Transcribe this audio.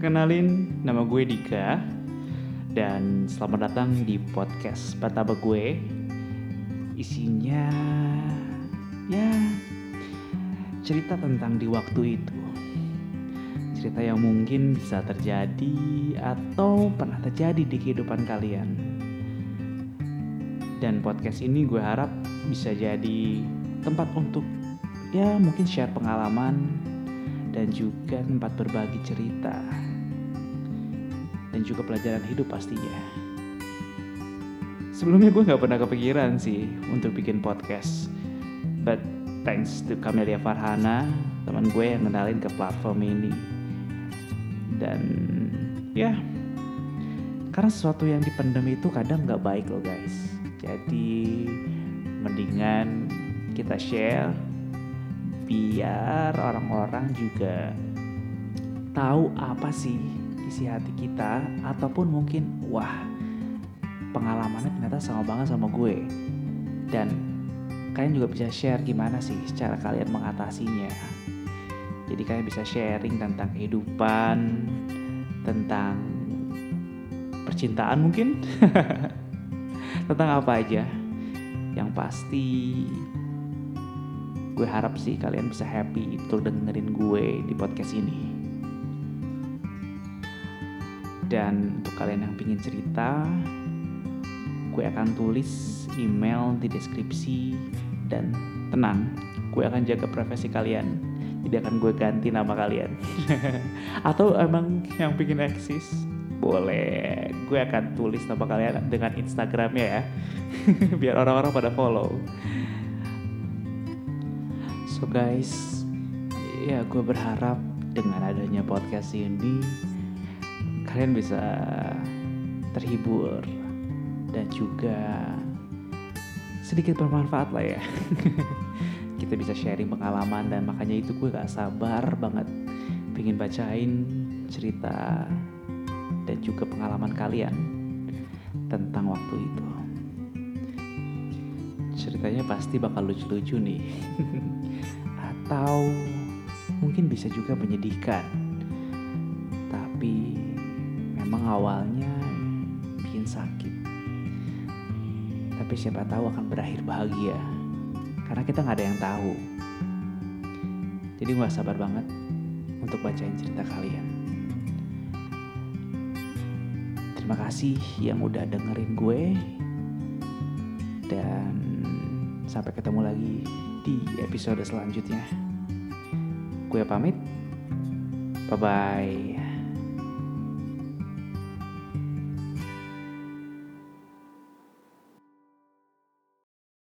Kenalin, nama gue Dika. Dan selamat datang di podcast Pertama gue. Isinya Ya Cerita tentang di waktu itu. Cerita yang mungkin bisa terjadi Atau pernah terjadi di kehidupan kalian. Dan podcast ini gue harap bisa jadi tempat untuk Ya mungkin share pengalaman dan juga tempat berbagi cerita dan juga pelajaran hidup pastinya. Sebelumnya gue nggak pernah kepikiran sih untuk bikin podcast, but thanks to Camelia Farhana, teman gue yang kenalin ke platform ini. Dan ya, karena sesuatu yang dipendam itu kadang nggak baik loh guys. Jadi mendingan kita share biar orang-orang juga tahu apa sih isi hati kita ataupun mungkin wah pengalamannya ternyata sama banget sama gue. Dan kalian juga bisa share gimana sih cara kalian mengatasinya. Jadi kalian bisa sharing tentang kehidupan tentang percintaan mungkin. Tentang apa aja? Yang pasti gue harap sih kalian bisa happy itu dengerin gue di podcast ini. Dan untuk kalian yang pingin cerita gue akan tulis email di deskripsi. Dan tenang gue akan jaga privasi kalian. Tidak akan gue ganti nama kalian. Atau emang yang pingin eksis? Boleh. Gue akan tulis nama kalian dengan instagramnya ya. Biar orang-orang pada follow So guys, ya gue berharap dengan adanya podcast ini kalian bisa terhibur dan juga sedikit bermanfaat lah ya. Kita bisa sharing pengalaman dan makanya itu gue gak sabar banget pengen bacain cerita dan juga pengalaman kalian tentang waktu itu. Ceritanya pasti bakal lucu-lucu nih. atau mungkin bisa juga menyedihkan. Tapi memang awalnya bikin sakit. Tapi siapa tahu akan berakhir bahagia. Karena kita nggak ada yang tahu. Jadi gue sabar banget untuk bacain cerita kalian. Terima kasih yang udah dengerin gue. Dan sampai ketemu lagi di episode selanjutnya. Gue pamit. Bye bye.